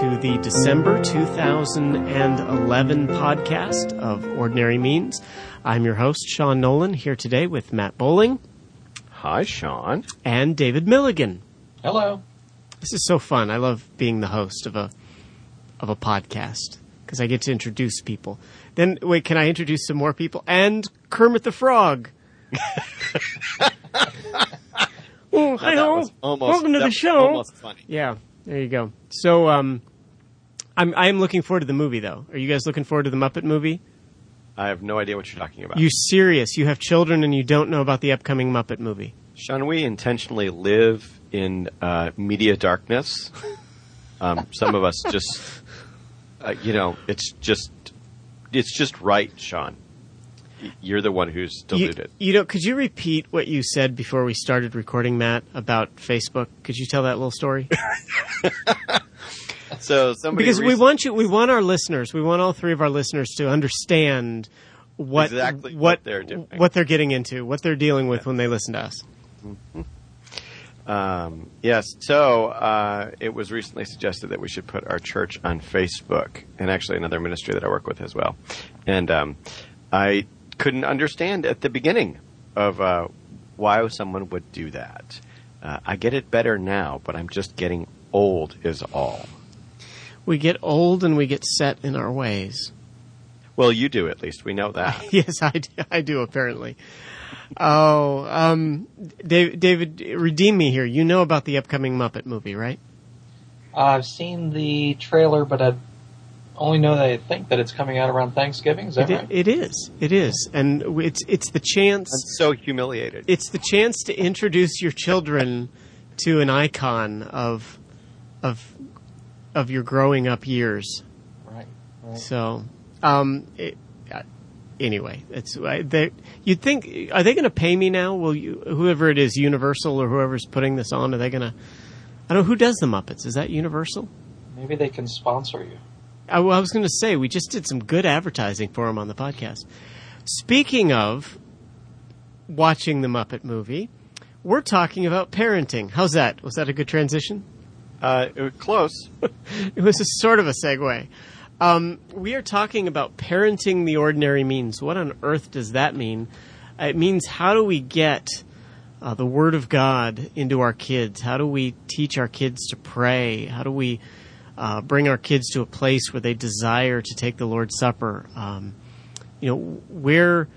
welcome to the December 2011 podcast of Ordinary Means. I'm your host, Sean Nolan, here today with Matt Bowling Hi, Sean. and David Milligan. Hello. This is so fun. I love being the host of a of a podcast because I get to introduce people. Then wait, can I introduce some more people? And Kermit the Frog. oh, hi that ho. was almost- Welcome to that the was show. almost funny. Yeah, there you go. So, um, I'm I am looking forward to the movie though. Are you guys looking forward to the Muppet movie? I have no idea what you're talking about. You serious? You have children and you don't know about the upcoming Muppet movie? Sean, we intentionally live in uh, media darkness. Um, some of us just, uh, you know, it's just, it's just right, Sean. Y- You're the one who's You, deluded. you know, could you repeat what you said before we started recording, Matt, about Facebook? Could you tell that little story? so somebody because we want you, we want our listeners, we want all three of our listeners to understand what Exactly what, what they're doing. what they're getting into, what they're dealing with when they listen to us. Um, yes. So uh, it was recently suggested that we should put our church on Facebook, and actually another ministry that I work with as well. And um, I couldn't understand at the beginning of uh, why someone would do that. Uh, I get it better now, but I'm just getting old, is all. We get old and we get set in our ways. Well, you do at least. We know that. yes, I do, I do apparently. Oh, um, David, David, redeem me here. You know about the upcoming Muppet movie, right? I've seen the trailer, but I only know that I think that it's coming out around Thanksgiving. Is that It, right? it is. It is, and it's it's the chance. I'm so humiliated. It's the chance to introduce your children to an icon of of of your growing up years. right. Right. So, um, it, uh, anyway, it's I- they. You'd think are they going to pay me now? Will you, whoever it is, Universal or whoever's putting this on, are they going to? I don't know who does the Muppets. Is that Universal? Maybe they can sponsor you. I, well, I was going to say we just did some good advertising for him on the podcast. Speaking of watching the Muppet movie, we're talking about parenting. How's that? Was that a good transition? Uh, it was close. It was a sort of a segue. Um, we are talking about parenting the ordinary means. What on earth does that mean? It means how do we get uh, the Word of God into our kids? How do we teach our kids to pray? How do we uh, bring our kids to a place where they desire to take the Lord's Supper? Um, you know, where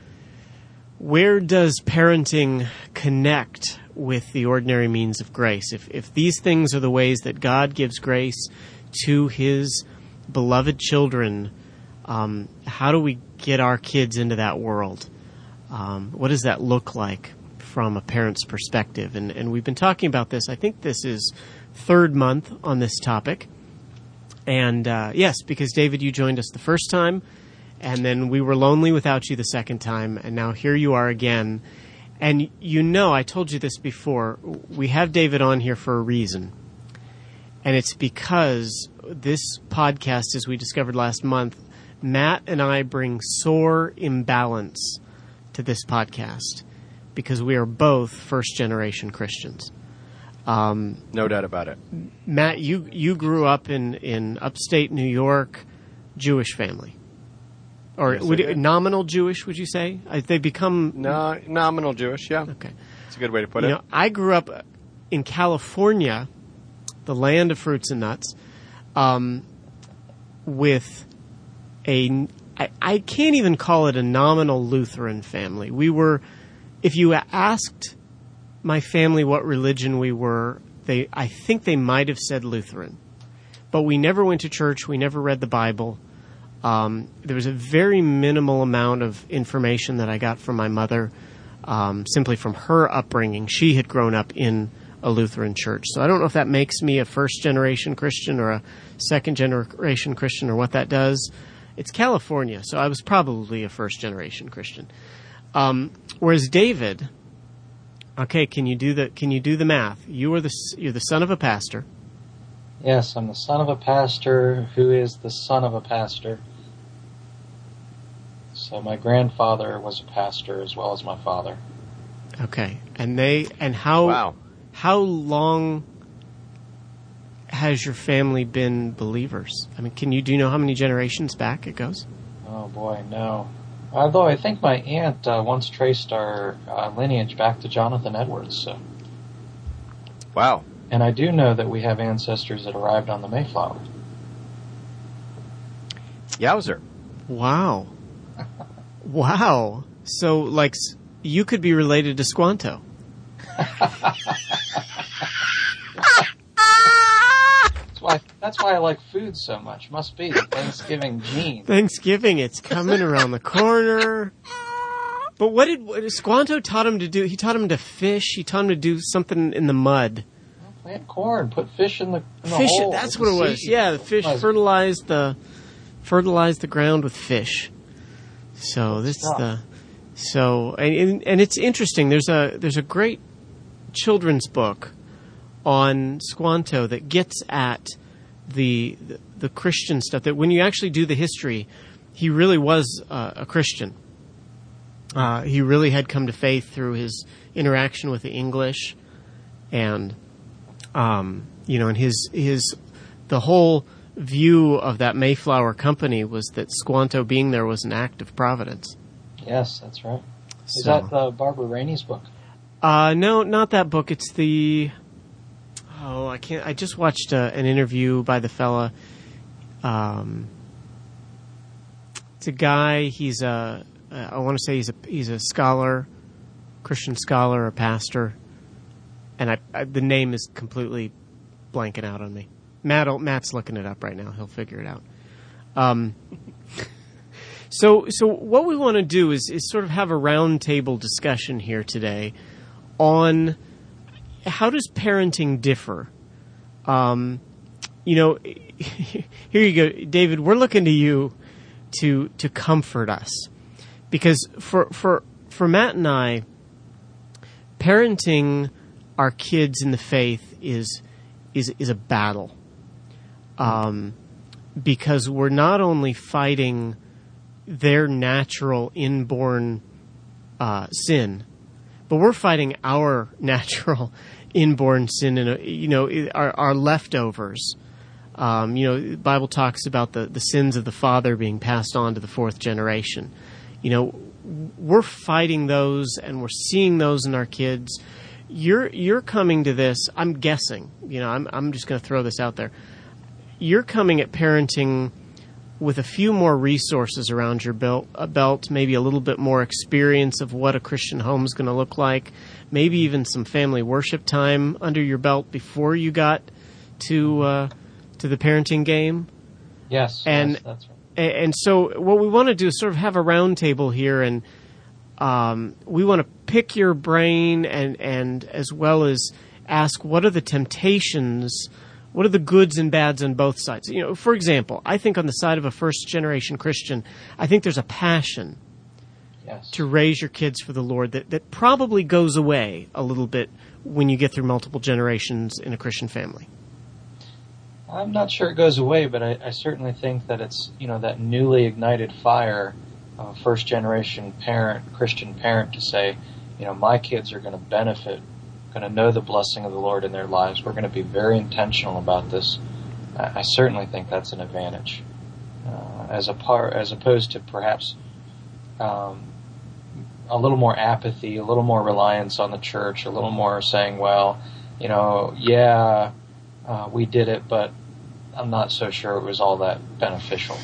where does parenting connect with the ordinary means of grace? If, if these things are the ways that God gives grace to His beloved children, um, how do we get our kids into that world? Um, what does that look like from a parent's perspective? And, and we've been talking about this. I think this is third month on this topic. And uh, yes, because David, you joined us the first time, and then we were lonely without you the second time, and now here you are again. And you know, I told you this before, we have David on here for a reason. And it's because this podcast, as we discovered last month, Matt and I bring sore imbalance to this podcast because we are both first generation Christians. No doubt about it. Matt, you you grew up in in upstate New York, Jewish family, or Yes, would nominal Jewish? Would you say Uh, they become? No, nominal Jewish, yeah. Okay. It's a good way to put You it. know, I grew up in California, the land of fruits and nuts, um, with a. I, I can't even call it a nominal Lutheran family. We were, if you asked my family what religion we were, they I think they might have said Lutheran, but we never went to church. We never read the Bible. Um, there was a very minimal amount of information that I got from my mother, um, simply from her upbringing. She had grown up in a Lutheran church, so I don't know if that makes me a first generation Christian or a second generation Christian or what that does. It's California, so I was probably a first generation Christian. Um, whereas David, okay, can you do the can you do the math? You are the you're the son of a pastor. Yes, I'm the son of a pastor who is the son of a pastor. So my grandfather was a pastor as well as my father. Okay, and they and how Wow. how long has your family been believers? I mean, can you do you know how many generations back it goes? Oh boy, no. Although I think my aunt uh, once traced our uh, lineage back to Jonathan Edwards. So, Wow. and I do know that we have ancestors that arrived on the Mayflower. Yowzer. Wow. wow. So, like, you could be related to Squanto. That's why. That's why I like food so much. Must be the Thanksgiving gene. Thanksgiving, it's coming around the corner. But what did what, Squanto taught him to do? He taught him to fish. He taught him to do something in the mud. Plant corn. Put fish in the, in the Fish. hole That's what it was. Yeah, the fish fertilized the fertilized the ground with fish. So this is the so and and it's interesting. There's a there's a great children's book on Squanto that gets at the the, the Christian stuff. That when you actually do the history, he really was uh, a Christian. Uh, he really had come to faith through his interaction with the English, and um, you know, and his his the whole view of that Mayflower company was that Squanto being there was an act of providence. Yes, that's right. Is So- that the Barbara Rainey's book? Uh, no, not that book. It's the. Oh, I can't. I just watched uh, an interview by the fella. Um, it's a guy. He's a. uh, I want to say he's a he's a scholar, Christian scholar, a pastor, and I, I the name is completely blanking out on me. Matt Matt's looking it up right now. He'll figure it out. Um, so so what we want to do is is sort of have a roundtable discussion here today on how does parenting differ. Um, you know, here you go, David. We're looking to you to to comfort us because for for for Matt and I, parenting our kids in the faith is is is a battle. Um, because we're not only fighting their natural inborn uh, sin, but we're fighting our natural inborn sin and uh, you know our, our leftovers. Um, you know, the Bible talks about the, the sins of the father being passed on to the fourth generation. You know, we're fighting those and we're seeing those in our kids. You're you're coming to this. I'm guessing. You know, I'm I'm just going to throw this out there. You're coming at parenting with a few more resources around your belt, a belt, maybe a little bit more experience of what a Christian home is going to look like, maybe even some family worship time under your belt before you got to uh, to the parenting game. Yes, And- yes, that's right. And so, what we want to do is sort of have a roundtable here, and um, we want to pick your brain, and and as well as ask what are the temptations, what are the goods and bads on both sides. You know, for example, I think on the side of a first generation Christian, I think there's a passion Yes. to raise your kids for the Lord that that probably goes away a little bit when you get through multiple generations in a Christian family. I'm not sure it goes away, but I, I certainly think that it's you know that newly ignited fire of a first generation parent, Christian parent, to say, you know, my kids are going to benefit, going to know the blessing of the Lord in their lives. We're going to be very intentional about this. I, certainly think that's an advantage, uh, as a par, as opposed to perhaps um, a little more apathy, a little more reliance on the church, a little more saying, well, you know, yeah, uh, we did it, but I'm not so sure it was all that beneficial.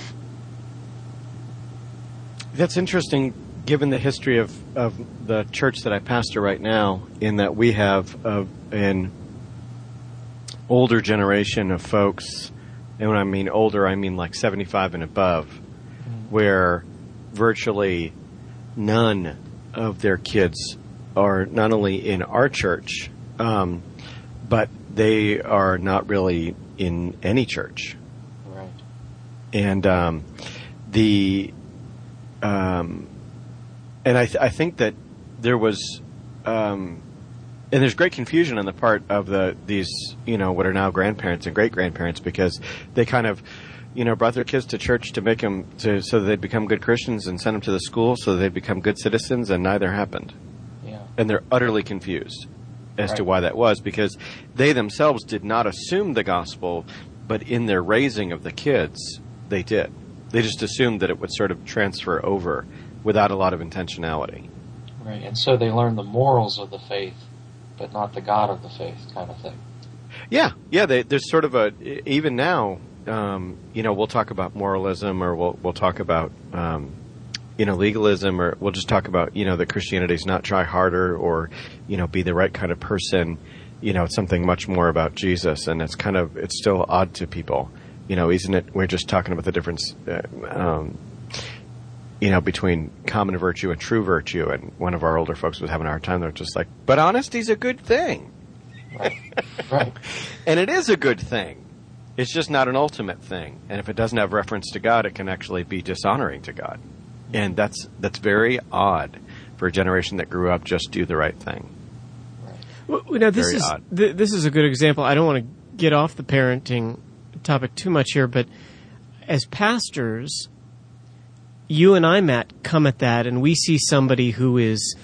That's interesting, given the history of, of the church that I pastor right now, in that we have uh, an older generation of folks, and when I mean older, I mean like 75 and above, where virtually none of their kids are not only in our church, um, but they are not really in any church Right. and um, the um, and I, th- I think that there was um, and there's great confusion on the part of the these you know what are now grandparents and great grandparents because they kind of you know brought their kids to church to make them to so that they'd become good Christians and send them to the school so that they'd become good citizens and neither happened Yeah. and they're utterly confused as to why that was because they themselves did not assume the gospel, but in their raising of the kids, they did. They just assumed that it would sort of transfer over without a lot of intentionality. Right. And so they learn the morals of the faith, but not the God of the faith kind of thing. Yeah, yeah. They, there's sort of a even now. Um, you know, we'll talk about moralism, or we'll we'll talk about um, you know legalism, or we'll just talk about you know that Christianity's not try harder, or you know be the right kind of person. You know, it's something much more about Jesus, and it's kind of it's still odd to people. You know, isn't it? We're just talking about the difference. Uh, um, you know, between common virtue and true virtue, and one of our older folks was having a hard time. They're just like, but honesty's a good thing. Right. right. And it is a good thing. It's just not an ultimate thing. And if it doesn't have reference to God, it can actually be dishonoring to God. And that's that's very odd for a generation that grew up just do the right thing. Well, now this Very is th- this is a good example. I don't want to get off the parenting topic too much here, but as pastors, you and I, Matt, come at that, and we see somebody who is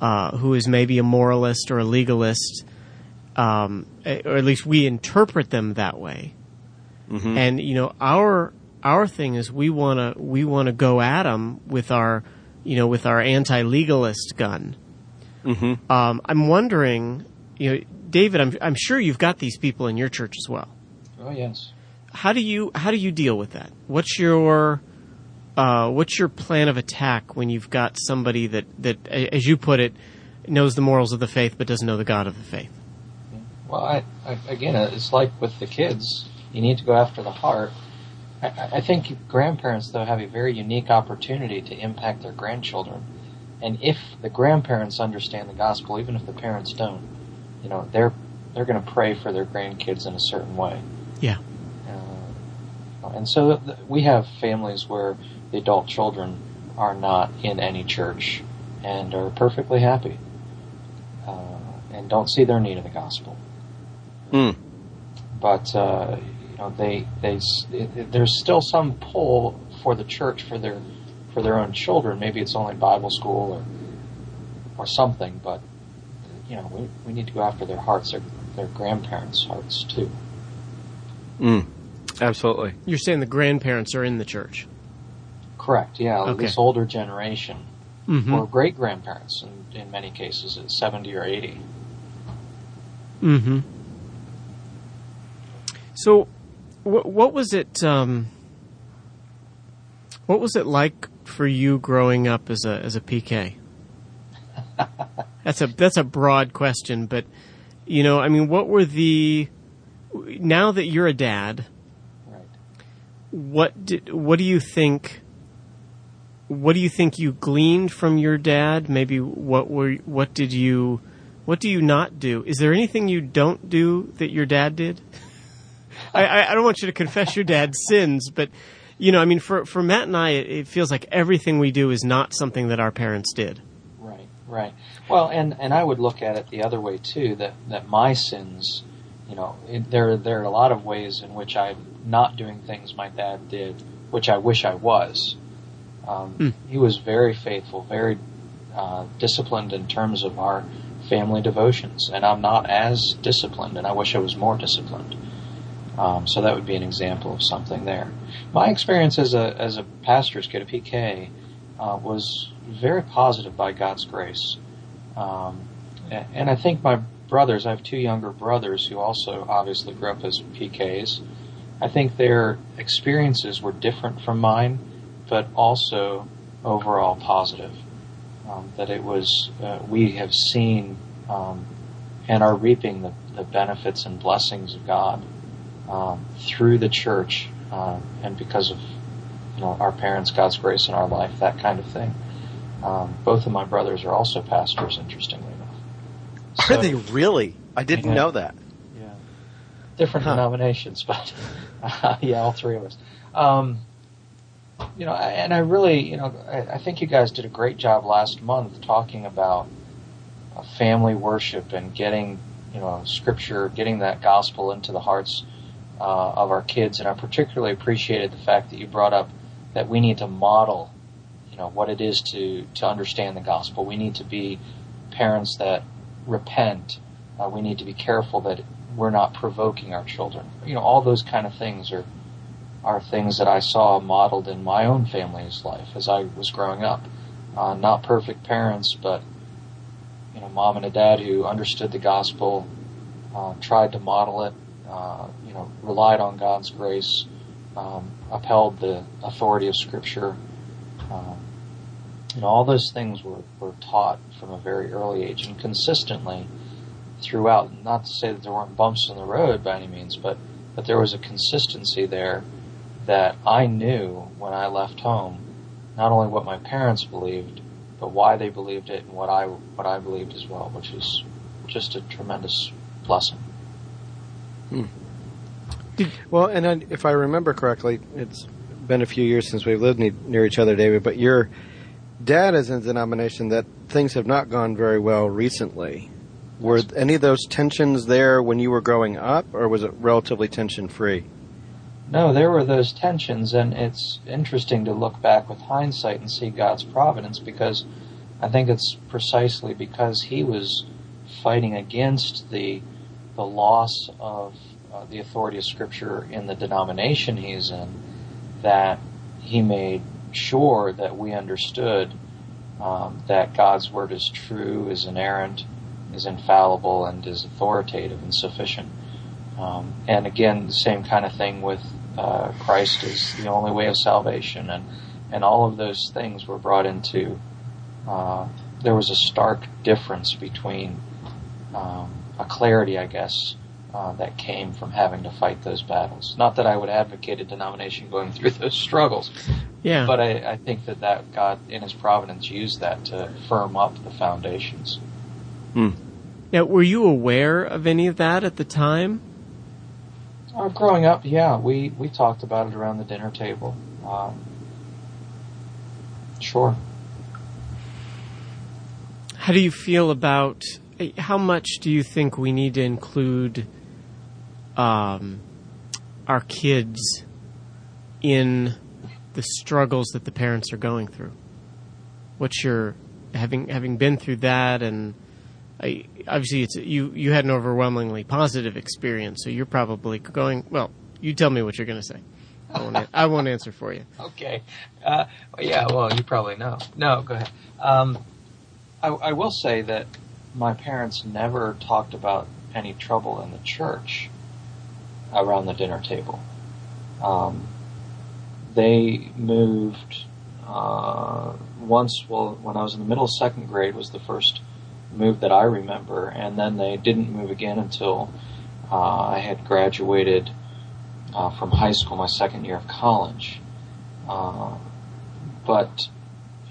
uh, who is maybe a moralist or a legalist, um, eh, or at least we interpret them that way. And you know, our our thing is we want to we want to go at them with our you know with our anti-legalist gun. Um, I'm wondering, you know, David, I'm I'm sure you've got these people in your church as well. Oh yes. How do you how do you deal with that? What's your uh, what's your plan of attack when you've got somebody that that, as you put it, knows the morals of the faith but doesn't know the God of the faith? Well, I, I, again, it's like with the kids. You need to go after the heart. I- I, I think grandparents, though, have a very unique opportunity to impact their grandchildren. And if the grandparents understand the gospel, even if the parents don't, you know, they're they're going to pray for their grandkids in a certain way. Yeah. And so th- we have families where the adult children are not in any church and are perfectly happy uh, and don't see their need of the gospel. Mm. But uh, you know, they they it- there's still some pull for the church for their for their own children. Maybe it's only Bible school or or something, but you know, we, we need to go after their hearts, their their grandparents' hearts too. Mm. Absolutely. You're saying the grandparents are in the church. Correct. Yeah, Okay. this older generation. Mm-hmm. or great grandparents in, in many cases at 70 or 80. Mm-hmm. So, what what was it? Um, what was it like for you growing up as a as a PK? that's a that's a broad question, but you know, I mean, what were the now that you're a dad? What did what do you think? What do you think you gleaned from your dad? Maybe what were what did you what do you not do? Is there anything you don't do that your dad did? I, I, I don't want you to confess your dad's sins, but you know, I mean, for for Matt and I, it, it feels like everything we do is not something that our parents did. Right. Right. Well, and, and I would look at it the other way too. That that my sins, you know, it, there there are a lot of ways in which I'm not doing things my dad did, which I wish I was. Um, Hmm. He was very faithful, very uh, disciplined in terms of our family devotions, and I'm not as disciplined, and I wish I was more disciplined. Um, so that would be an example of something there. My experience as a as a pastor's kid, a PK, uh, was very positive by God's grace. Um, and I think my brothers, I have two younger brothers who also obviously grew up as PKs. I think their experiences were different from mine, but also overall positive. Um, that it was, uh, we have seen um, and are reaping the, the benefits and blessings of God um, through the church um, and because of you know our parents, God's grace in our life, that kind of thing. Um, both of my brothers are also pastors, interestingly enough. Are So- they really? I didn't Yeah. know that. yeah. Different Huh. denominations, but uh, yeah, all three of us. Um, you know, and I really, you know, I, I think you guys did a great job last month talking about uh, family worship and getting, you know, scripture, getting that gospel into the hearts uh, of our kids. And I particularly appreciated the fact that you brought up that we need to model, you know, what it is to to understand the gospel. We need to be parents that repent Uh, we need to be careful that we're not provoking our children. You know, all those kind of things are are things that I saw modeled in my own family's life as I was growing up. Uh, not perfect parents, but you know, mom and a dad who understood the gospel, uh, tried to model it, uh, you know, relied on God's grace, um, upheld the authority of Scripture. Um, you know, all those things were, were taught from a very early age and consistently throughout. Not to say that there weren't bumps in the road by any means, but but there was a consistency there that I knew when I left home, not only what my parents believed, but why they believed it and what I what I believed as well, which is just a tremendous blessing. Hmm. Well, and then, if I remember correctly, it's been a few years since we've lived near each other, David. But your dad is in a denomination that things have not gone very well recently. Were any of those tensions there when you were growing up, or was it relatively tension free? No, there were those tensions, and it's interesting to look back with hindsight and see God's providence because I think it's precisely because he was fighting against the the loss of uh, the authority of Scripture in the denomination he's in that he made sure that we understood um, that God's word is true, is inerrant, is infallible, and is authoritative and sufficient. Um, and again, the same kind of thing with uh, Christ is the only way of salvation, and and all of those things were brought into. Uh, there was a stark difference between um, a clarity, I guess, uh, that came from having to fight those battles. Not that I would advocate a denomination going through those struggles, yeah. But I, I think that that God, in His providence, used that to firm up the foundations. Hmm. Now, were you aware of any of that at the time? Uh, growing up, yeah, we we talked about it around the dinner table. Um, sure. How do you feel about how much do you think we need to include um, our kids in the struggles that the parents are going through? What's your having having been through that and I, obviously it's you you had an overwhelmingly positive experience, so you're probably going well. You tell me what you're going to say. I won't, I won't answer for you. Okay. Uh, yeah. Well, you probably know. No, go ahead. Um, I, I will say that my parents never talked about any trouble in the church around the dinner table. Um, they moved uh, once. Well, when I was in the middle of second grade, was the first move that I remember, and then they didn't move again until uh, I had graduated uh, from high school, my second year of college. Uh, but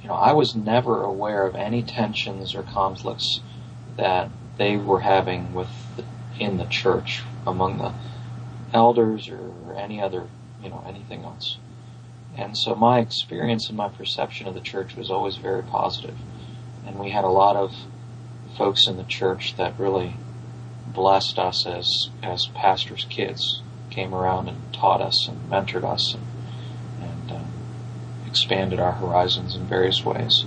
you know, I was never aware of any tensions or conflicts that they were having with the, in the church among the elders or any other, you know, anything else. And so my experience and my perception of the church was always very positive. And we had a lot of folks in the church that really blessed us as, as pastors' kids, came around and taught us and mentored us and, and uh, expanded our horizons in various ways.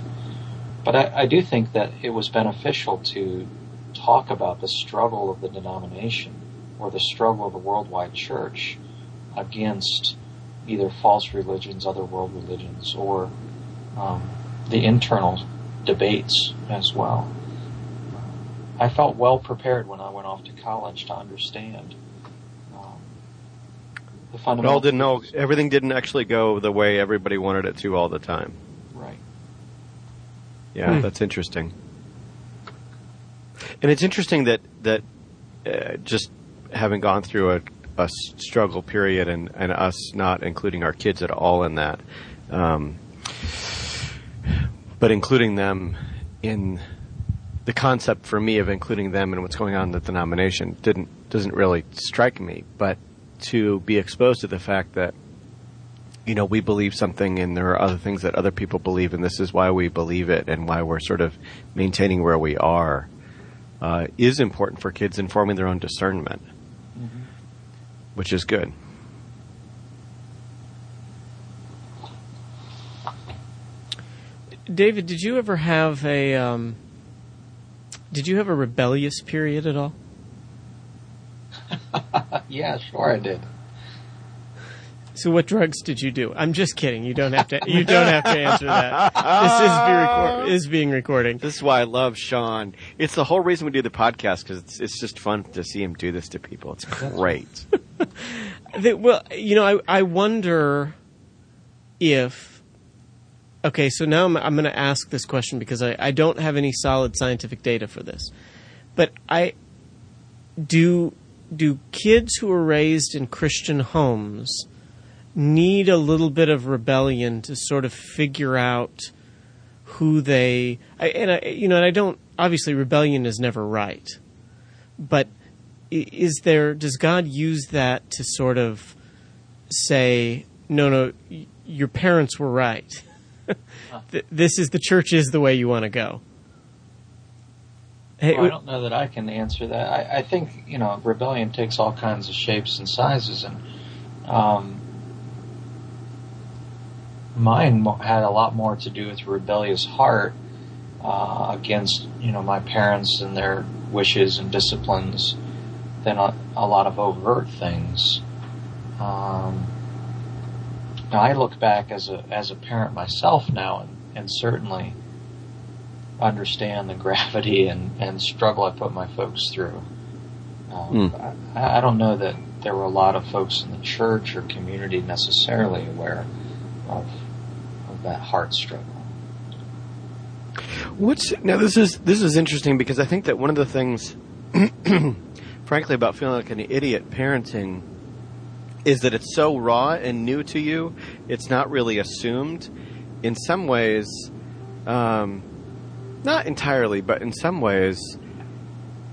But I, I do think that it was beneficial to talk about the struggle of the denomination or the struggle of the worldwide church against either false religions, other world religions, or um, the internal debates as well. I felt well prepared when I went off to college to understand um, the fundamental. all didn't know everything didn't actually go the way everybody wanted it to all the time. Right. Yeah, hmm. that's interesting. And it's interesting that that uh, just having gone through a a struggle period and, and us not including our kids at all in that. Um, but including them in the concept for me of including them in what's going on in the denomination didn't doesn't really strike me. But to be exposed to the fact that you know we believe something and there are other things that other people believe and this is why we believe it and why we're sort of maintaining where we are uh, is important for kids in forming their own discernment which is good. David, did you ever have a um, did you have a rebellious period at all? yeah, sure I did. So what drugs did you do? I'm just kidding. You don't have to. You don't have to answer that. This is being, record, is being recording. This is why I love Sean. It's the whole reason we do the podcast because it's it's just fun to see him do this to people. It's great. The- well, you know, I I wonder if. Okay, so now I'm I'm going to ask this question because I I don't have any solid scientific data for this, but I do do kids who are raised in Christian homes need a little bit of rebellion to sort of figure out who they I, and I you know and I don't obviously rebellion is never right but is there does God use that to sort of say no no your parents were right this is the church is the way you want to go hey Well, I don't know that I can answer that. I, I think you know rebellion takes all kinds of shapes and sizes, and um, mine had a lot more to do with rebellious heart uh, against you know my parents and their wishes and disciplines than a, a lot of overt things. Um, now I look back as a as a parent myself now, and, and certainly understand the gravity and, and struggle I put my folks through. Um, I, I don't know that there were a lot of folks in the church or community necessarily aware of, of that heart struggle. What's now? This is this is interesting because I think that one of the things, frankly, about feeling like an idiot parenting, is that it's so raw and new to you. It's not really assumed. In some ways, um, not entirely, but in some ways,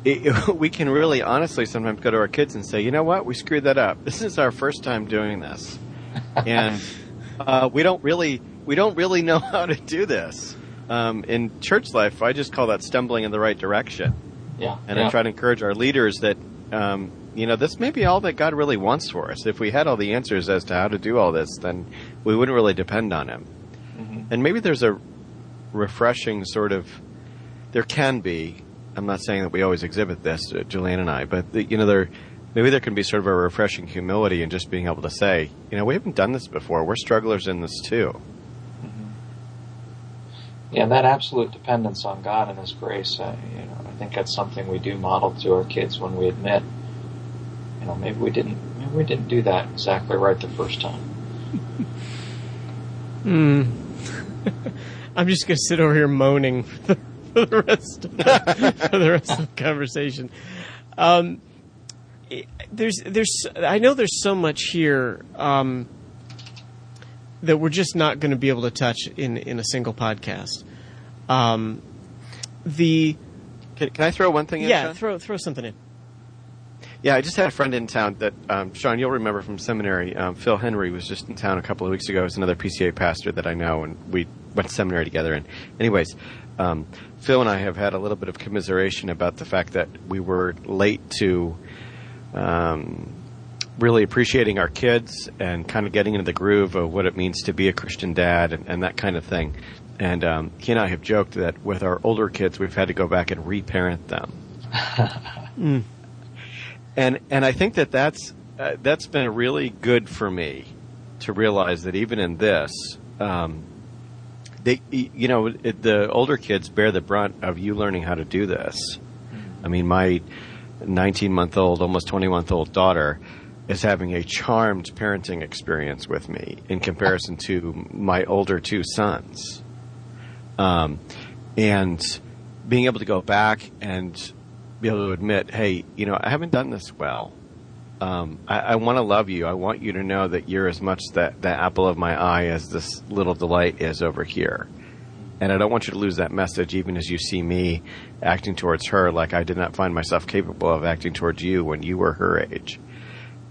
it, we can really honestly sometimes go to our kids and say, you know what, we screwed that up. This is our first time doing this, and uh, we don't really we don't really know how to do this. Um, in church life, I just call that stumbling in the right direction, Yeah. and yeah. I try to encourage our leaders that. Um, you know, this may be all that God really wants for us. If we had all the answers as to how to do all this, then we wouldn't really depend on Him. Mhm. And maybe there's a refreshing sort of, there can be. I'm not saying that we always exhibit this, uh, Julian and I, but the, you know, there maybe there can be sort of a refreshing humility in just being able to say, you know, we haven't done this before. We're strugglers in this too. Yeah, that absolute dependence on God and His grace. I, you know, I think that's something we do model to our kids when we admit, you know, maybe we didn't, maybe we didn't do that exactly right the first time. Hmm. I'm just going to sit over here moaning for the, for the rest of the, for the rest of the conversation. Um, i- there's there's I know there's so much here um, that we're just not going to be able to touch in in a single podcast. Um, the Can, can I throw one thing in? yeah, Sean? throw throw something in. Yeah, I just had a friend in town that, um, Sean, you'll remember from seminary. Um, Phil Henry was just in town a couple of weeks ago. He's another PCA pastor that I know, and we went to seminary together. And, anyways, um, Phil and I have had a little bit of commiseration about the fact that we were late to um, really appreciating our kids and kind of getting into the groove of what it means to be a Christian dad and, and that kind of thing. And um, he and I have joked that with our older kids, we've had to go back and reparent them and and I think that that's uh, that's been really good for me to realize that even in this, um, they you know it, the older kids bear the brunt of you learning how to do this. I mean, my 19 month old, almost 20 month old daughter is having a charmed parenting experience with me in comparison to my older two sons. Um, and being able to go back and be able to admit, hey, you know, I haven't done this well. Um, I, I want to love you. I want you to know that you're as much that, the apple of my eye as this little delight is over here. And I don't want you to lose that message even as you see me acting towards her like I did not find myself capable of acting towards you when you were her age.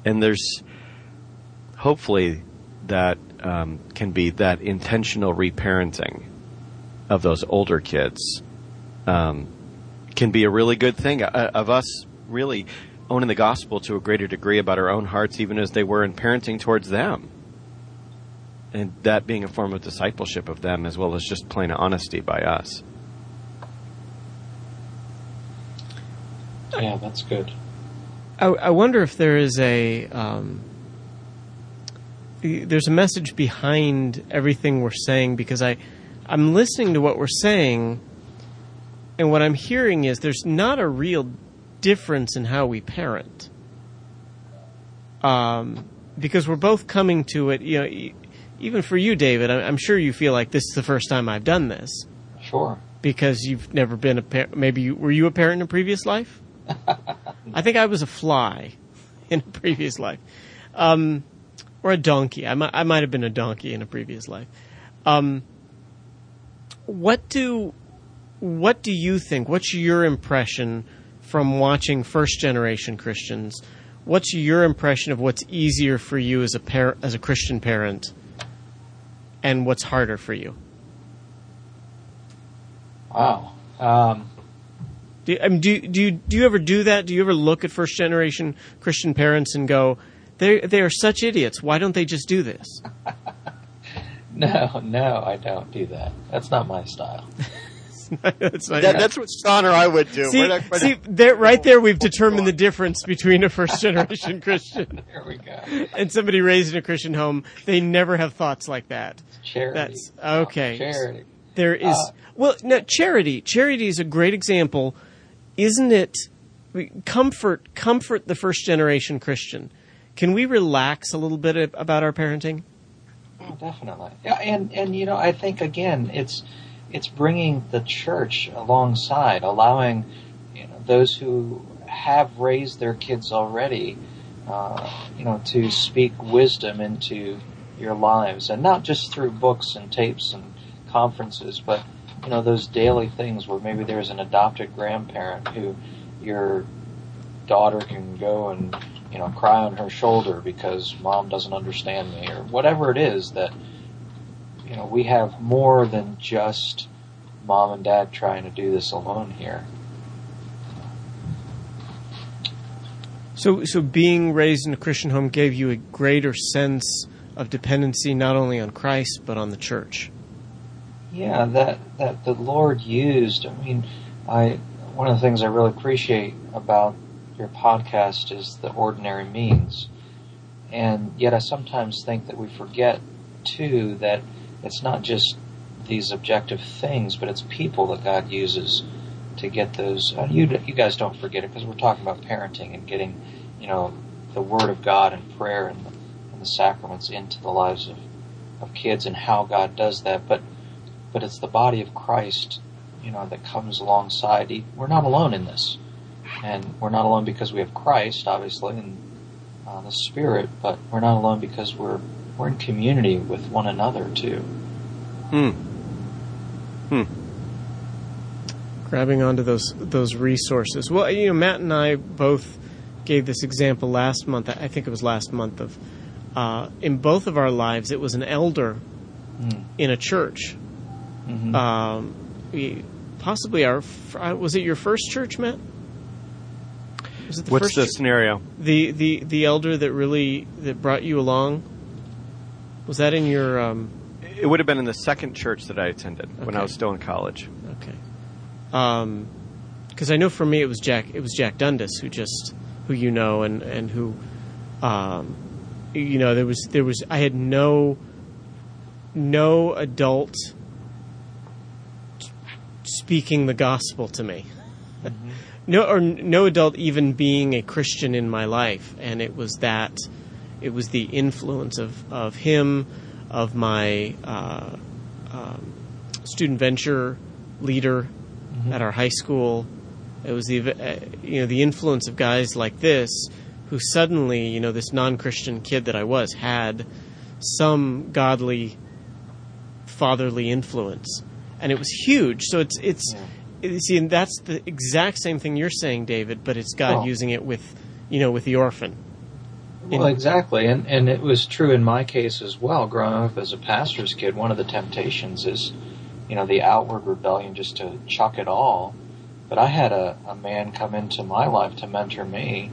And there's hopefully that um, can be that intentional reparenting of those older kids um, can be a really good thing uh, of us really owning the gospel to a greater degree about our own hearts, even as they were in parenting towards them. And that being a form of discipleship of them as well as just plain honesty by us. Yeah, that's good. I, I wonder if there is a um, there's a message behind everything we're saying because I I'm listening to what we're saying, and what I'm hearing is there's not a real difference in how we parent. Um, because we're both coming to it, you know, even for you, David, I'm sure you feel like this is the first time I've done this. Sure. Because you've never been a parent. Maybe you, were you a parent in a previous life? I think I was a fly in a previous life, um, or a donkey. I might, I might have been a donkey in a previous life. Um, what do what do you think? What's your impression from watching first generation Christians? What's your impression of what's easier for you as a par- as a Christian parent, and what's harder for you? Wow. Um, do, I mean, do, do, you, do you ever do that? Do you ever look at first generation Christian parents and go, they they are such idiots. Why don't they just do this? no, no, I don't do that. That's not my style. that's, that, that's what Sean or I would do. See, see there, right there, we've determined the difference between a first generation Christian. there we go. And somebody raised in a Christian home. They never have thoughts like that. Charity. That's okay. charity. There is uh, well, no, charity. Charity is a great example, isn't it? Comfort, comfort the first generation Christian. Can we relax a little bit about our parenting? Oh, definitely. Yeah, and and you know, I think again, it's it's bringing the church alongside, allowing you know, those who have raised their kids already, uh, you know, to speak wisdom into your lives, and not just through books and tapes and conferences, but you know those daily things where maybe there's an adopted grandparent who your daughter can go and you know cry on her shoulder because mom doesn't understand me or whatever it is that you know we have more than just mom and dad trying to do this alone here. So, so being raised in a Christian home gave you a greater sense of dependency not only on Christ but on the church yeah, that that the Lord used. I mean, I one of the things I really appreciate about your podcast is the ordinary means, and yet I sometimes think that we forget too that it's not just these objective things, but it's people that God uses to get those. Uh, you you guys don't forget it because we're talking about parenting and getting, you know, the Word of God and prayer and the, and the sacraments into the lives of of kids and how God does that, but but it's the body of Christ, you know, that comes alongside. We're not alone in this, and we're not alone because we have Christ, obviously, and uh, the Spirit, but we're not alone because we're we're in community with one another too. Hmm. Hmm. Grabbing onto those those resources. Well, you know, Matt and I both gave this example last month. I think it was last month of uh, in both of our lives, it was an elder mm. in a church Mm-hmm. Um, we, possibly our uh, was it your first church, Matt? Was it the What's the ch- scenario? The the the elder that really that brought you along. Was that in your? Um, it would have been in the second church that I attended okay. when I was still in college. Okay. Um, because I know for me it was Jack. It was Jack Dundas who just who you know and and who, um, you know there was there was I had no no adult speaking the gospel to me. Mm-hmm. no, or no adult even being a Christian in my life, and it was that, it was the influence of of him, of my uh, um, student venture leader mm-hmm. at our high school. It was the uh, you know the influence of guys like this who suddenly you know this non-Christian kid that I was had some godly fatherly influence and it was huge. So it's it's yeah. see, and that's the exact same thing you're saying, David. But it's God using it with you know with the orphan. Well, exactly, and and it was true in my case as well. Growing up as a pastor's kid, one of the temptations is, you know, the outward rebellion, just to chuck it all. But I had a, a man come into my life to mentor me,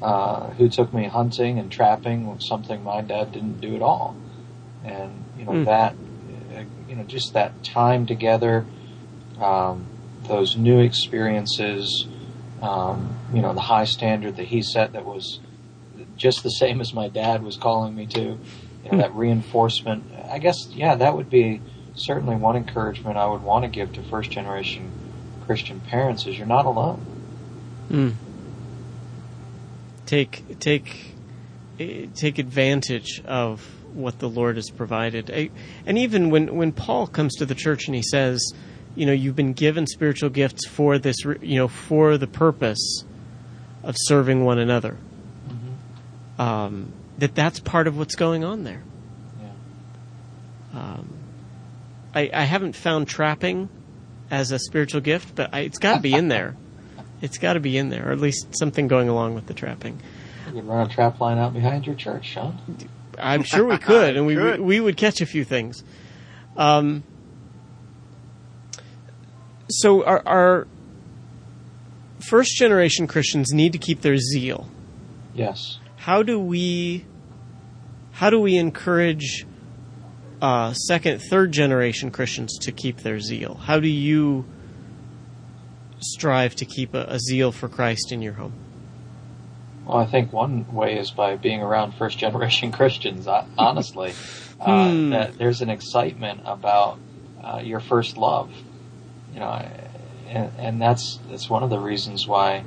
uh, who took me hunting and trapping, something my dad didn't do at all. And you know mm. that you know, just that time together, um, those new experiences, um, you know, the high standard that he set that was just the same as my dad was calling me to. You know, that reinforcement. I guess, yeah, that would be certainly one encouragement I would want to give to first generation Christian parents is you're not alone. Mm. Take take take advantage of what the Lord has provided. And even when when Paul comes to the church and he says, you know, you've been given spiritual gifts for this, you know, for the purpose of serving one another. Um, that that's part of what's going on there. Yeah. Um, I, I haven't found trapping as a spiritual gift, but I, it's got to be in there. It's got to be in there, or at least something going along with the trapping. You could run a trap line out behind your church, Sean. I'm sure we could, and we we, we would catch a few things. Um, so our, our first generation Christians need to keep their zeal. Yes. How do we how do we encourage uh, second, third generation Christians to keep their zeal? How do you strive to keep a, a zeal for Christ in your home? Well, I think one way is by being around first generation Christians. Honestly, uh, hmm. that there's an excitement about uh, your first love, you know, and, and, that's that's one of the reasons why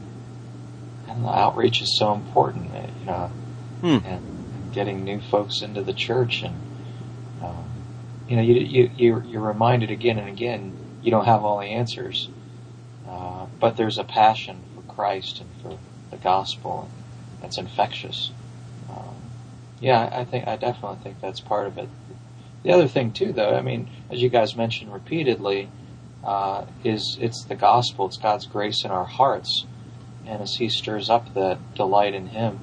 and the outreach is so important. You know, hmm. and, getting new folks into the church and you know, you, you, you're, you're reminded again and again, you don't have all the answers, uh, but there's a passion for Christ and for the gospel, and that's infectious. Um, yeah, I think I definitely think that's part of it. The other thing too, though, I mean, as you guys mentioned repeatedly, uh, is it's the gospel, it's God's grace in our hearts, and as He stirs up that delight in Him,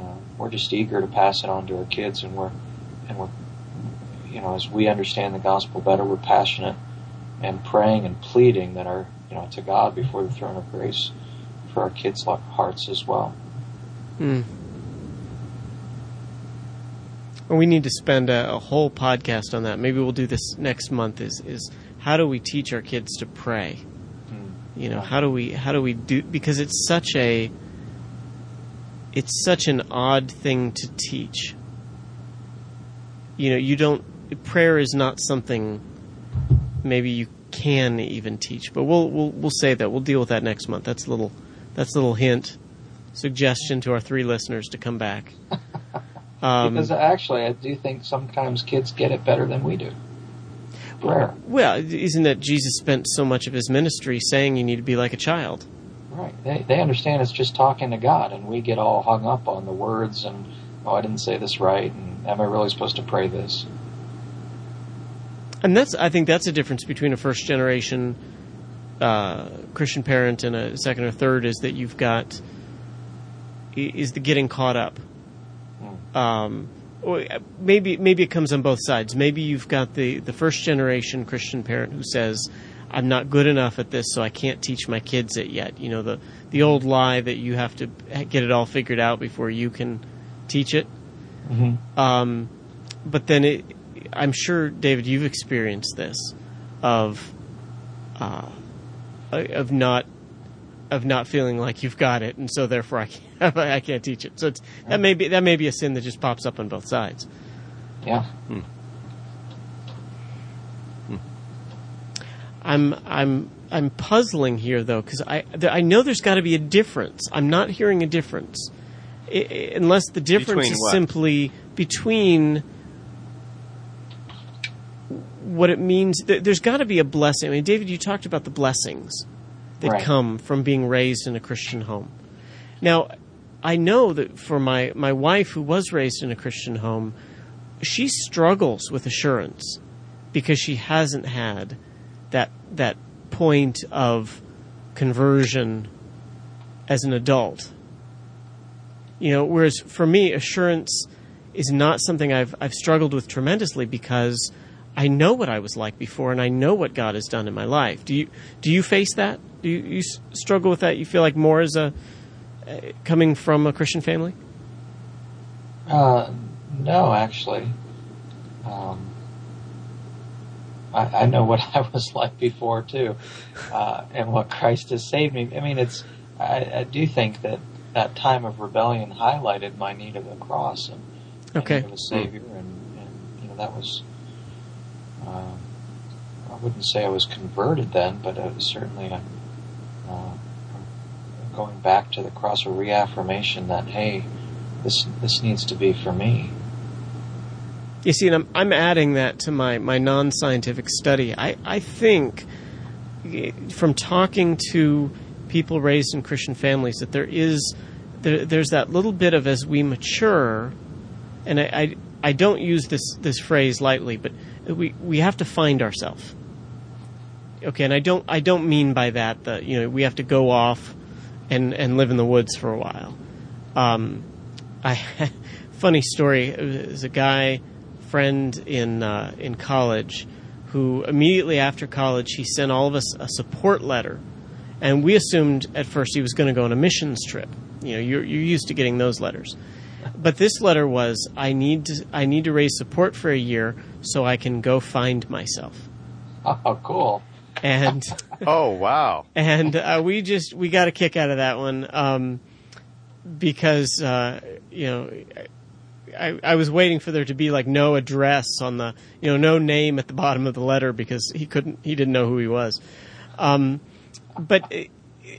uh, we're just eager to pass it on to our kids, and we're and we're you know, as we understand the gospel better, we're passionate and praying and pleading that our, you know, to God before the throne of grace for our kids' hearts as well. Hmm. We need to spend a, a, whole podcast on that. Maybe we'll do this next month. Is is how do we teach our kids to pray? You know, how do we how do we do because it's such a it's such an odd thing to teach. You know, you don't prayer is not something maybe you can even teach, but we'll we'll we'll say that we'll deal with that next month. That's a little that's a little hint suggestion to our three listeners to come back. Um, because actually, I do think sometimes kids get it better than we do. Prayer. Well, isn't that Jesus spent so much of his ministry saying you need to be like a child? Right. They they understand it's just talking to God, and we get all hung up on the words and oh, I didn't say this right, and am I really supposed to pray this? And that's I think that's a difference between a first generation uh, Christian parent and a second or third is that you've got is the getting caught up. Um, maybe maybe it comes on both sides. Maybe you've got the, the first generation Christian parent who says, "I'm not good enough at this, so I can't teach my kids it yet." You know the the old lie that you have to get it all figured out before you can teach it. Mm-hmm. Um, but then it I'm sure, David, you've experienced this of uh, of not of not feeling like you've got it, and so therefore I can't, I can't teach it. So it's, that may be that may be a sin that just pops up on both sides. Yeah. Hmm. Hmm. I'm I'm I'm puzzling here though because I I know there's got to be a difference. I'm not hearing a difference, I, unless the difference between is what? simply between what it means. There's got to be a blessing. I mean, David, you talked about the blessings that right. come from being raised in a Christian home. Now, I know that for my, my wife, who was raised in a Christian home, she struggles with assurance because she hasn't had that that point of conversion as an adult. You know, whereas for me, assurance is not something I've I've struggled with tremendously because I know what I was like before, and I know what God has done in my life. Do you do you face that? Do you, you struggle with that? You feel like more as a uh, coming from a Christian family? Uh, no, actually. Um, I, I, know what I was like before too, uh, and what Christ has saved me. I mean, it's I, I do think that that time of rebellion highlighted my need of the cross and Okay. need of a savior, and, and you know that was. Uh, I wouldn't say I was converted then, but was certainly a, uh, going back to the cross, a reaffirmation that hey, this this needs to be for me. You see, and I'm, I'm adding that to my, my non scientific study. I, I think from talking to people raised in Christian families that there is there, there's that little bit of as we mature, and I, I, I don't use this, this phrase lightly, but we, we have to find ourselves. Okay, and I don't I don't mean by that that you know we have to go off and, and live in the woods for a while. Um, I funny story. There's a guy friend in uh, in college who immediately after college he sent all of us a support letter, and we assumed at first he was going to go on a missions trip. You know, you're you're used to getting those letters, but this letter was I need to I need to raise support for a year so I can go find myself, Oh, cool. and Oh wow! and uh, we just we got a kick out of that one um, because uh, you know I, I was waiting for there to be like no address on the you know no name at the bottom of the letter because he couldn't he didn't know who he was um, but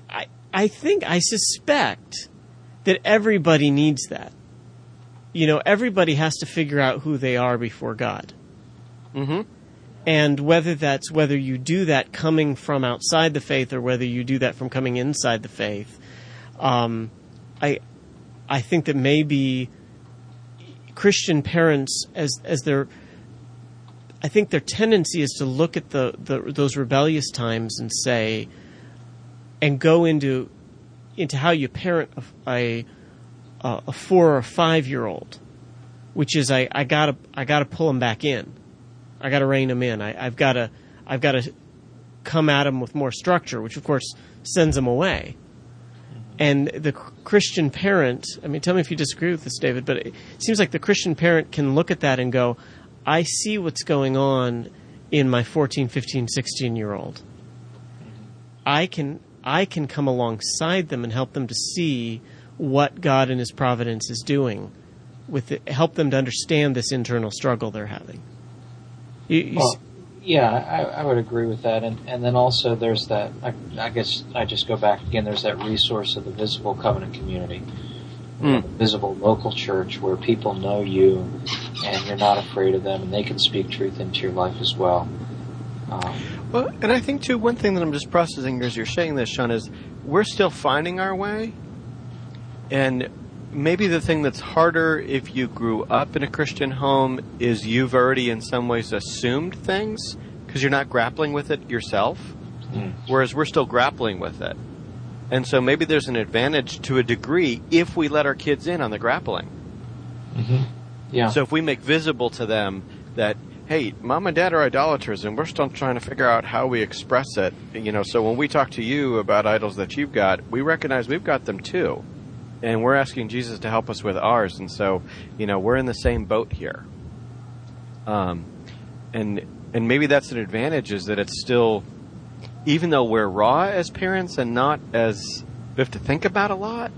I I think I suspect that everybody needs that you know everybody has to figure out who they are before God Mm-hmm. and whether that's whether you do that coming from outside the faith or whether you do that from coming inside the faith um, I I think that maybe Christian parents as as their I think their tendency is to look at the, the those rebellious times and say and go into into how you parent a a, a four or five year old, which is I, I gotta I gotta pull them back in. I got to rein them in. I, I've got to, I've got to come at them with more structure, which of course sends them away. And the Christian parent, I mean, tell me if you disagree with this, David, but it seems like the Christian parent can look at that and go, I see what's going on in my 14, 15, 16 year old. I can, I can come alongside them and help them to see what God and His providence is doing with it, help them to understand this internal struggle they're having. You, you Well, yeah, I, I would agree with that, and and then also there's that. I, I guess I just go back again. There's that resource of the visible covenant community, the visible local church where people know you, and you're not afraid of them, and they can speak truth into your life as well. Um, Well, and I think too, one thing that I'm just processing as you're saying this, Sean, is we're still finding our way, and maybe the thing that's harder if you grew up in a Christian home is you've already in some ways assumed things because you're not grappling with it yourself, Mm. whereas we're still grappling with it. And so maybe there's an advantage to a degree if we let our kids in on the grappling. yeah. So if we make visible to them that, hey, mom and dad are idolaters and we're still trying to figure out how we express it, you know, so when we talk to you about idols that you've got, we recognize we've got them too. And we're asking Jesus to help us with ours. And so, you know, we're in the same boat here. Um, and, and maybe that's an advantage is that it's still, even though we're raw as parents and not as, we have to think about a lot,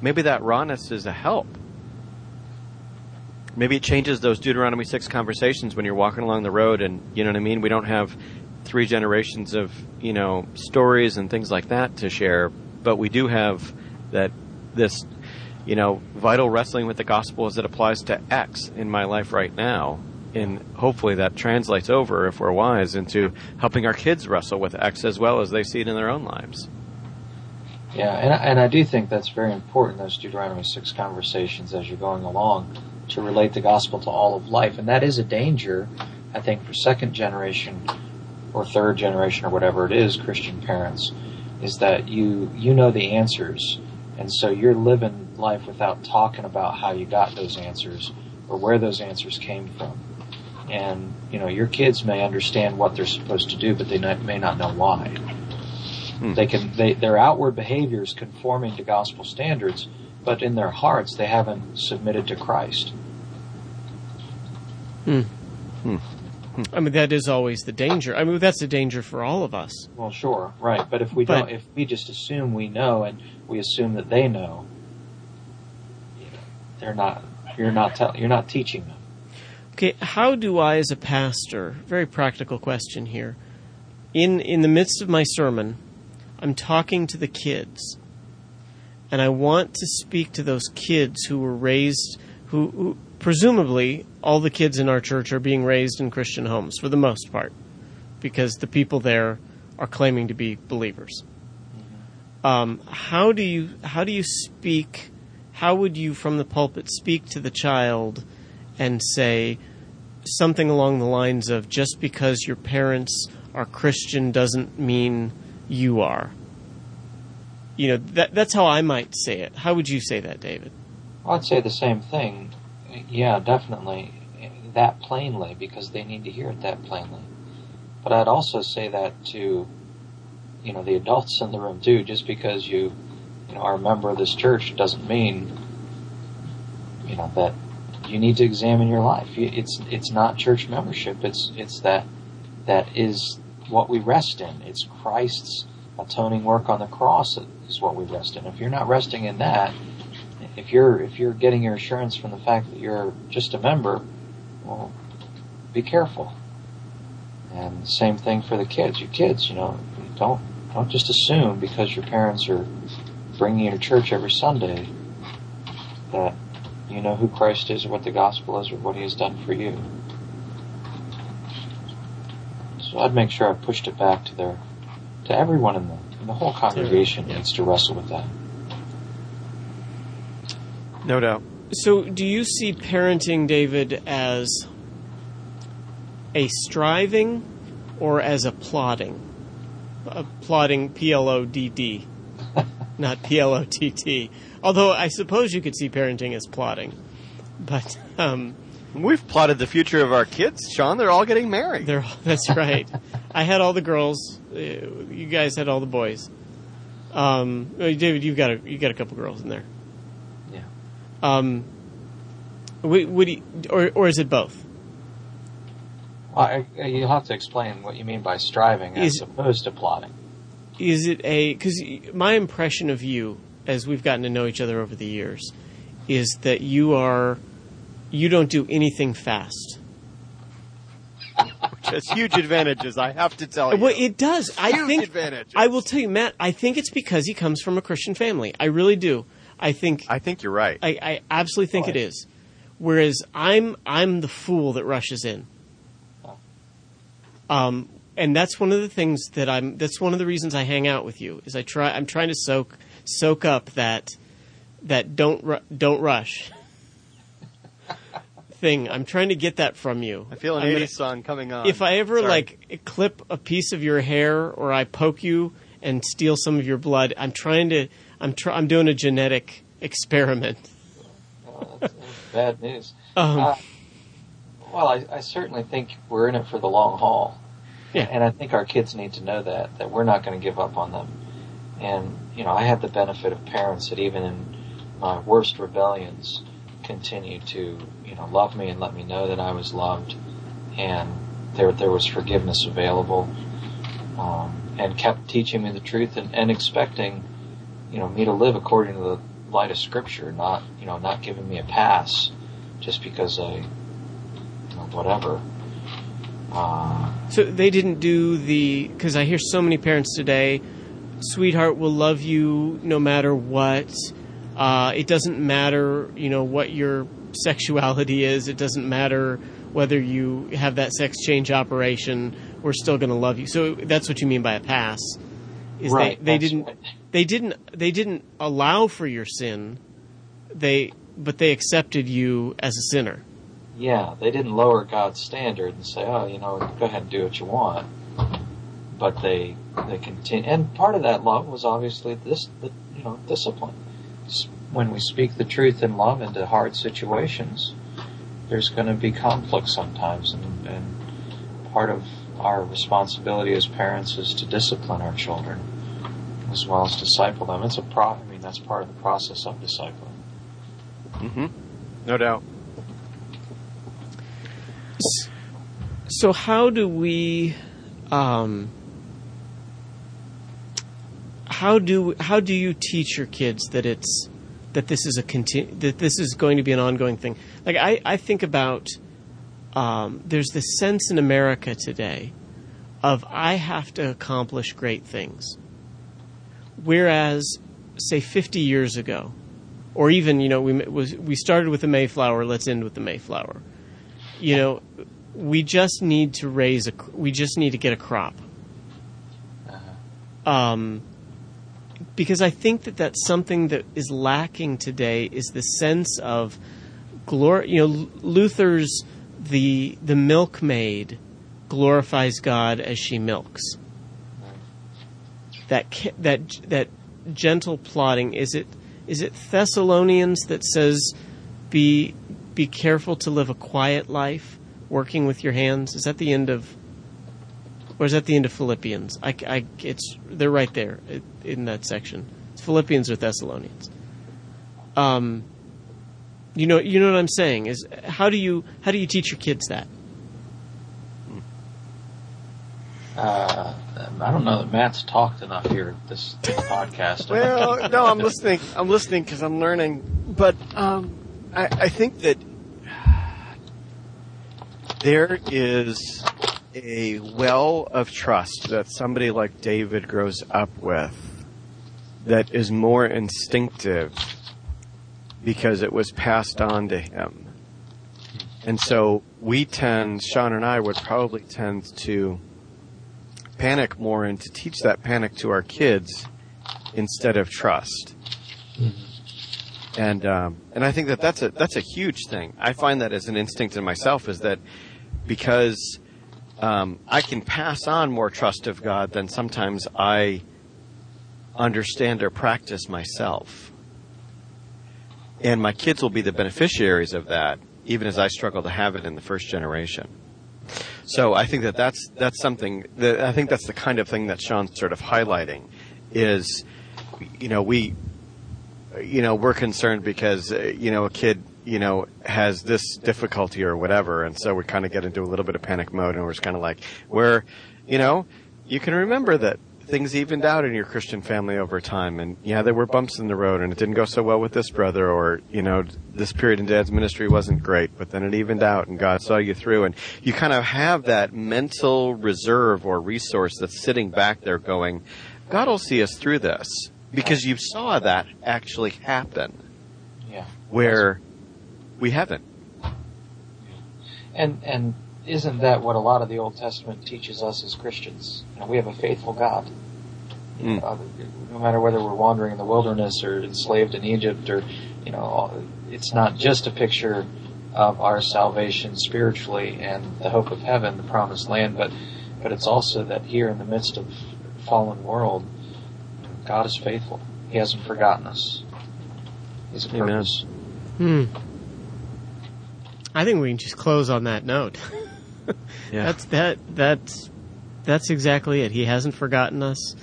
maybe that rawness is a help. Maybe it changes those Deuteronomy 6 conversations when you're walking along the road and, you know what I mean? We don't have three generations of, you know, stories and things like that to share, but we do have that, this, you know, vital wrestling with the gospel as it applies to X in my life right now. And hopefully that translates over, if we're wise, into helping our kids wrestle with X as well as they see it in their own lives. Yeah, and I- and I do think that's very important. Those Deuteronomy six conversations as you're going along to relate the gospel to all of life, and that is a danger, I think, for second generation or third generation or whatever it is, Christian parents, is that you you know the answers, and so you're living life without talking about how you got those answers or where those answers came from. And you know your kids may understand what they're supposed to do, but they not, may not know why. They can they, their outward behavior is conforming to gospel standards, but in their hearts they haven't submitted to Christ. Hmm. Hmm. I mean, that is always the danger. I mean, that's a danger for all of us. Well, sure, right. But if we But- don't, if we just assume we know and we assume that they know, you know, they're not. You're not. Tell, you're not teaching them. Okay, how do I, as a pastor, very practical question here, in in the midst of my sermon, I'm talking to the kids, and I want to speak to those kids who were raised, who, who presumably all the kids in our church are being raised in Christian homes for the most part, because the people there are claiming to be believers. Um, how do you how do you speak? How would you, from the pulpit, speak to the child and say something along the lines of just because your parents are Christian doesn't mean you are? You know, that, that's how I might say it. How would you say that, David? I'd say the same thing. Yeah, definitely. That plainly, because they need to hear it that plainly. But I'd also say that to, you know, the adults in the room too. Just because you, you know, are a member of this church doesn't mean, you know, that you need to examine your life. It's it's not church membership. It's it's that that is what we rest in. It's Christ's atoning work on the cross is what we rest in. If you're not resting in that, if you're if you're getting your assurance from the fact that you're just a member, well, be careful. And same thing for the kids. Your kids, you know, don't don't just assume because your parents are bringing you to church every Sunday that you know who Christ is or what the gospel is or what He has done for you. So I'd make sure I pushed it back to their to everyone in the in the whole congregation Yeah. needs to wrestle with that. No doubt. So, do you see parenting, David, as a striving or as a plotting? A plotting, P L O D D, not P L O T T. Although I suppose you could see parenting as plotting. But um, We've plotted the future of our kids, Sean. They're all getting married. they're, that's right. I had all the girls. Uh, you guys had all the boys. Um, uh, David, you've got a you got a couple girls in there. Yeah. Um, would, would you, or or is it both? Well, I, I- you'll have to explain what you mean by striving as Is- opposed to plotting. Is it a because my impression of you, as we've gotten to know each other over the years, is that you are you don't do anything fast. Which has huge advantages, I have to tell you. Well, it does. I Huge think advantages. I will tell you, Matt. I think it's because he comes from a Christian family. I really do. I think I think you're right. I, I absolutely think it Right. is. Whereas I'm I'm the fool that rushes in. Um, and that's one of the things that I'm. That's one of the reasons I hang out with you. Is I try. I'm trying to soak soak up that that don't ru- don't rush thing. I'm trying to get that from you. I feel an I'm 80s song coming on. if I ever Sorry. like clip a piece of your hair or I poke you and steal some of your blood, I'm trying to. I'm try, I'm doing a genetic experiment. Oh, that's, that's bad news. Um, Uh, well, I, I certainly think we're in it for the long haul. Yeah. And I think our kids need to know that, that we're not going to give up on them. And, you know, I had the benefit of parents that even in my worst rebellions continued to, you know, love me and let me know that I was loved. And there, there was forgiveness available. Um, and kept teaching me the truth and, and expecting, you know, me to live according to the light of scripture, not, you know, not giving me a pass just because I, whatever. Uh, so they didn't do the because I hear so many parents today. Sweetheart will love you no matter what. Uh, it doesn't matter, you know, what your sexuality is. It doesn't matter whether you have that sex change operation. We're still going to love you. So that's what you mean by a pass. Is right. they, they didn't right. they didn't they didn't allow for your sin. They but they accepted you as a sinner. Yeah, they didn't lower God's standard and say, "Oh, you know, go ahead and do what you want." But they they continue, and part of that love was obviously this, the, you know, discipline. When we speak the truth in love into hard situations, there's going to be conflict sometimes, and, and part of our responsibility as parents is to discipline our children as well as disciple them. It's a pro. I mean, that's part of the process of discipling. hmm No doubt. So how do we um, how do how do you teach your kids that it's that this is a continu- that this is going to be an ongoing thing? Like i, I think about um, there's this sense in america today of i have to accomplish great things. Whereas say 50 years ago or even you know we was we started with the mayflower let's end with the mayflower. You know we just need to raise a we just need to get a crop um, because I think that that's something that is lacking today is the sense of glory. You know, Luther's the the milkmaid glorifies God as she milks. That that that gentle plodding is it is it Thessalonians that says be be careful to live a quiet life working with your hands is that the end of or is that the end of Philippians? I, I, it's they're right there in that section. It's Philippians or Thessalonians. Um, you know, you know what I'm saying is how do you how do you teach your kids that? Uh, I don't know that Matt's talked enough here at this podcast. well, no, I'm listening. I'm listening because I'm learning. But um, I, I think that there is a well of trust that somebody like David grows up with that is more instinctive because it was passed on to him. And so we tend, Sean and I would probably tend to panic more and to teach that panic to our kids instead of trust. And um, and I think that that's a that's a huge thing. I find that as an instinct in myself is that because um, I can pass on more trust of God than sometimes I understand or practice myself. And my kids will be the beneficiaries of that, even as I struggle to have it in the first generation. So I think that that's that's something that I think that's the kind of thing that Sean's sort of highlighting is, you know, we, you know, we're concerned because uh, you know a kid you know, has this difficulty or whatever. And so we kind of get into a little bit of panic mode and we're just kind of like, where, you know, you can remember that things evened out in your Christian family over time. And yeah, there were bumps in the road and it didn't go so well with this brother or, you know, this period in dad's ministry wasn't great, but then it evened out and God saw you through. And you kind of have that mental reserve or resource that's sitting back there going, God will see us through this because you saw that actually happen. Yeah. Where we haven't. And and isn't that what a lot of the Old Testament teaches us as Christians? You know, we have a faithful God. Mm. Uh, no matter whether we're wandering in the wilderness or enslaved in Egypt, or you know, it's not just a picture of our salvation spiritually and the hope of heaven, the promised land, but but it's also that here in the midst of fallen world, God is faithful. He hasn't forgotten us. He's a purpose. Hmm. I think we can just close on that note. yeah. That's that that's that's exactly it. He hasn't forgotten us.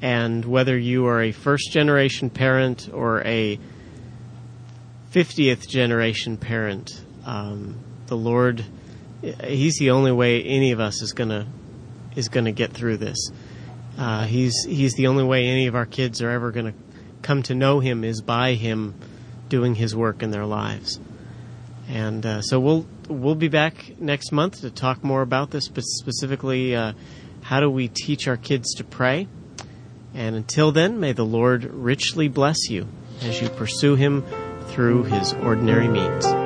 And whether you are a first generation parent or a 50th generation parent, um, the Lord, He's the only way any of us is gonna is gonna get through this. Uh, he's He's the only way any of our kids are ever gonna come to know Him is by Him doing His work in their lives. And uh, so we'll we'll be back next month to talk more about this, but specifically, uh, how do we teach our kids to pray? And until then, may the Lord richly bless you as you pursue Him through His ordinary means.